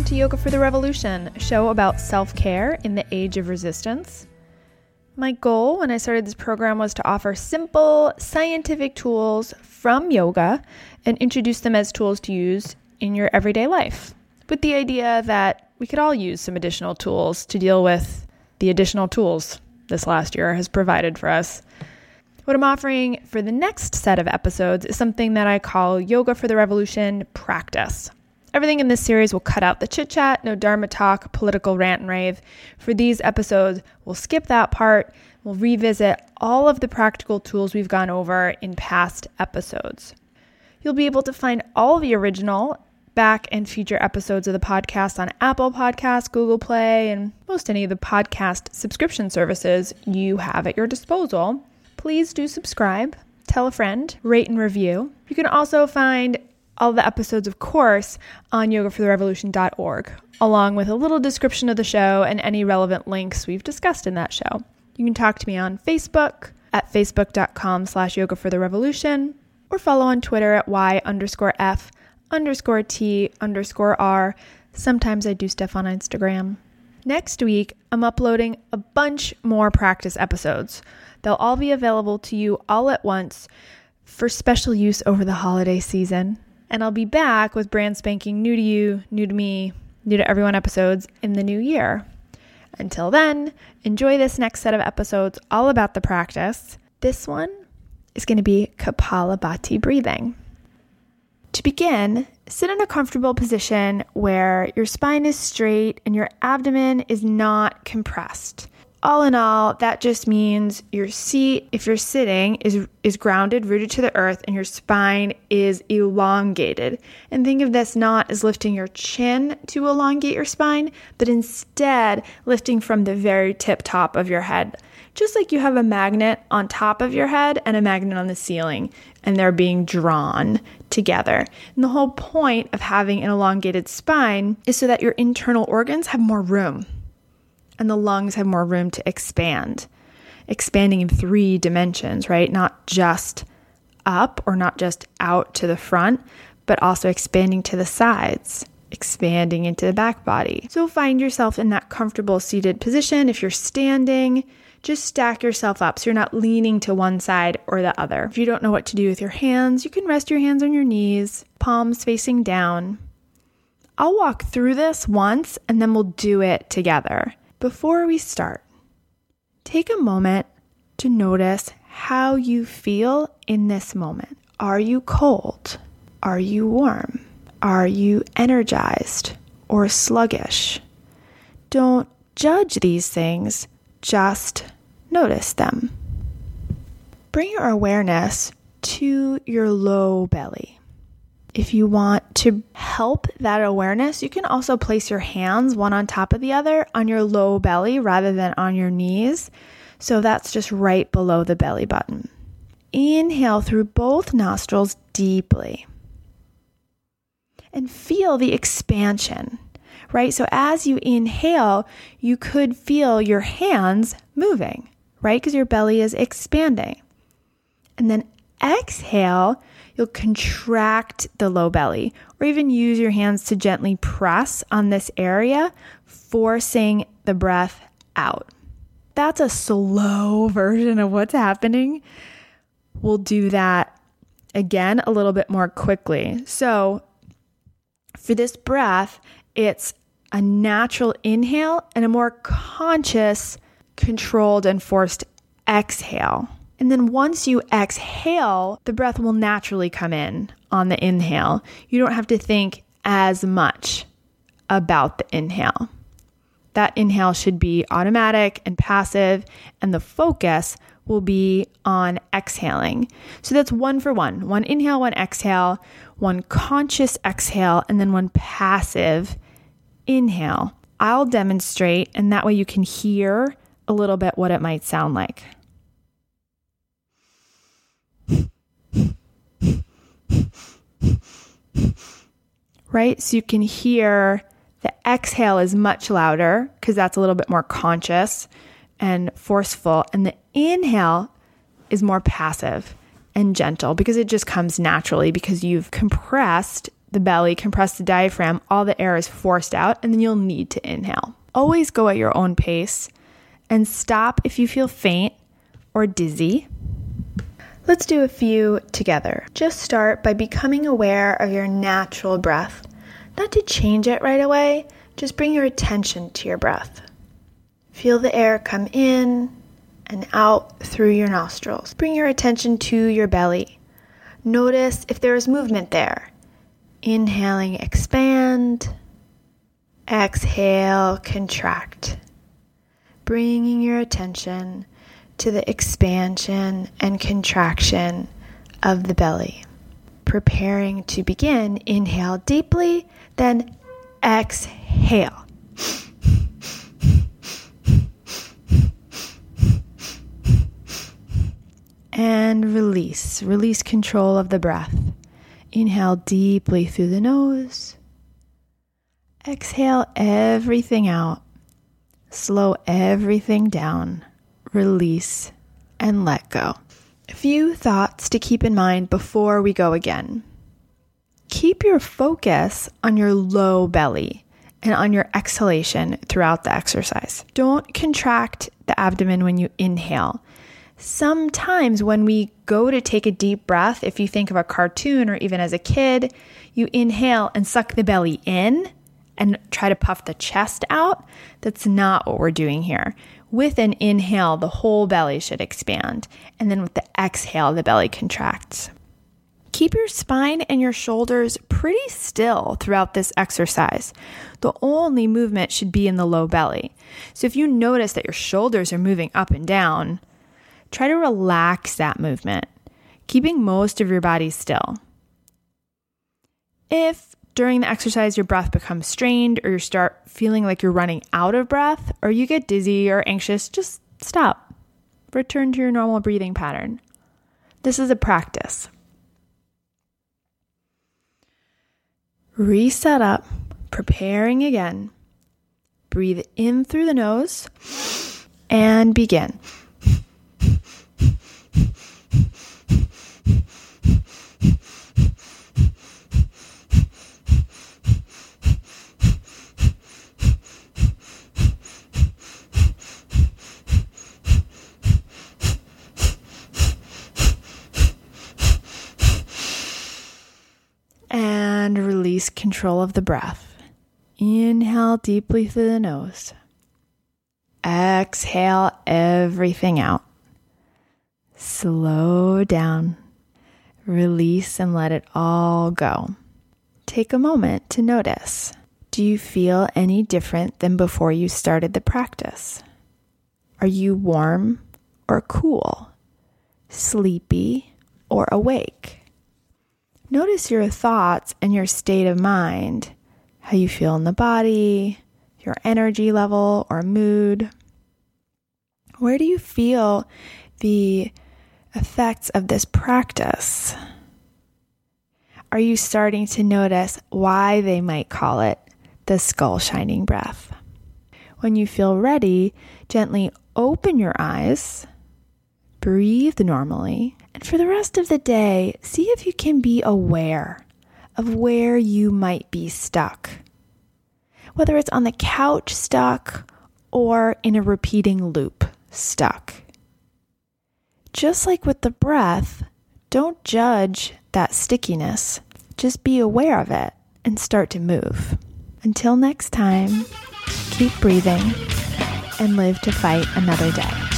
welcome to Yoga for the Revolution, a show about self care in the age of resistance. My goal when I started this program was to offer simple, scientific tools from yoga and introduce them as tools to use in your everyday life, with the idea that we could all use some additional tools to deal with the additional tools this last year has provided for us. What I'm offering for the next set of episodes is something that I call Yoga for the Revolution Practice. Everything in this series will cut out the chit chat, no Dharma talk, political rant and rave. For these episodes, we'll skip that part. We'll revisit all of the practical tools we've gone over in past episodes. You'll be able to find all the original back and future episodes of the podcast on Apple Podcasts, Google Play, and most any of the podcast subscription services you have at your disposal. Please do subscribe, tell a friend, rate and review. You can also find all the episodes, of course, on yogafortherevolution.org, along with a little description of the show and any relevant links we've discussed in that show. You can talk to me on Facebook at facebook.com slash yoga for the revolution or follow on Twitter at y underscore f underscore t underscore r. Sometimes I do stuff on Instagram. Next week, I'm uploading a bunch more practice episodes. They'll all be available to you all at once for special use over the holiday season. And I'll be back with brand spanking new to you, new to me, new to everyone episodes in the new year. Until then, enjoy this next set of episodes all about the practice. This one is going to be Kapalabhati breathing. To begin, sit in a comfortable position where your spine is straight and your abdomen is not compressed all in all, that just means your seat, if you're sitting, is is grounded, rooted to the earth, and your spine is elongated. And think of this not as lifting your chin to elongate your spine, but instead lifting from the very tip top of your head. Just like you have a magnet on top of your head and a magnet on the ceiling, and they're being drawn together. And the whole point of having an elongated spine is so that your internal organs have more room and the lungs have more room to expand, expanding in three dimensions, right? Not just up or not just out to the front, but also expanding to the sides, expanding into the back body. So find yourself in that comfortable seated position. If you're standing, just stack yourself up so you're not leaning to one side or the other. If you don't know what to do with your hands, you can rest your hands on your knees, palms facing down. I'll walk through this once and then we'll do it together. Before we start, take a moment to notice how you feel in this moment. Are you cold? Are you warm? Are you energized or sluggish? Don't judge these things, just notice them. Bring your awareness to your low belly. If you want to help that awareness, you can also place your hands one on top of the other on your low belly rather than on your knees. So that's just right below the belly button. Inhale through both nostrils deeply and feel the expansion, right? So as you inhale, you could feel your hands moving, right? Because your belly is expanding. And then exhale, you'll contract the low belly or even use your hands to gently press on this area, forcing the breath out. That's a slow version of what's happening. We'll do that again a little bit more quickly. So, for this breath, it's a natural inhale and a more conscious, controlled, and forced exhale. And then once you exhale, the breath will naturally come in on the inhale. You don't have to think as much about the inhale. That inhale should be automatic and passive, and the focus will be on exhaling. So that's one for one one inhale, one exhale, one conscious exhale, and then one passive inhale. I'll demonstrate, and that way you can hear a little bit what it might sound like. Right? So you can hear the exhale is much louder because that's a little bit more conscious and forceful. And the inhale is more passive and gentle because it just comes naturally because you've compressed the belly, compressed the diaphragm, all the air is forced out, and then you'll need to inhale. Always go at your own pace and stop if you feel faint or dizzy. Let's do a few together. Just start by becoming aware of your natural breath. Not to change it right away, just bring your attention to your breath. Feel the air come in and out through your nostrils. Bring your attention to your belly. Notice if there is movement there. Inhaling, expand. Exhale, contract. Bringing your attention to the expansion and contraction of the belly. Preparing to begin, inhale deeply, then exhale. and release. Release control of the breath. Inhale deeply through the nose. Exhale everything out. Slow everything down. Release and let go. A few thoughts to keep in mind before we go again. Keep your focus on your low belly and on your exhalation throughout the exercise. Don't contract the abdomen when you inhale sometimes when we go to take a deep breath, if you think of a cartoon or even as a kid, you inhale and suck the belly in and try to puff the chest out. That's not what we're doing here. With an inhale, the whole belly should expand. And then with the exhale, the belly contracts. Keep your spine and your shoulders pretty still throughout this exercise. The only movement should be in the low belly. So if you notice that your shoulders are moving up and down, try to relax that movement, keeping most of your body still. If during the exercise your breath becomes strained or you start feeling like you're running out of breath or you get dizzy or anxious, just stop. Return to your normal breathing pattern. This is a practice. Reset up, preparing again. Breathe in through the nose and begin. and release control of the breath. Inhale deeply through the nose. Exhale everything out. Slow down. Release and let it all go. Take a moment to notice. Do you feel any different than before you started the practice? Are you warm or cool? Sleepy or awake? Notice your thoughts and your state of mind, how you feel in the body, your energy level or mood. Where do you feel the effects of this practice? Are you starting to notice why they might call it the skull shining breath? When you feel ready, gently open your eyes, breathe normally, and for the rest of the day, see if you can be aware of where you might be stuck. Whether it's on the couch stuck or in a repeating loop stuck. Just like with the breath, don't judge that stickiness. Just be aware of it and start to move. Until next time, keep breathing and live to fight another day.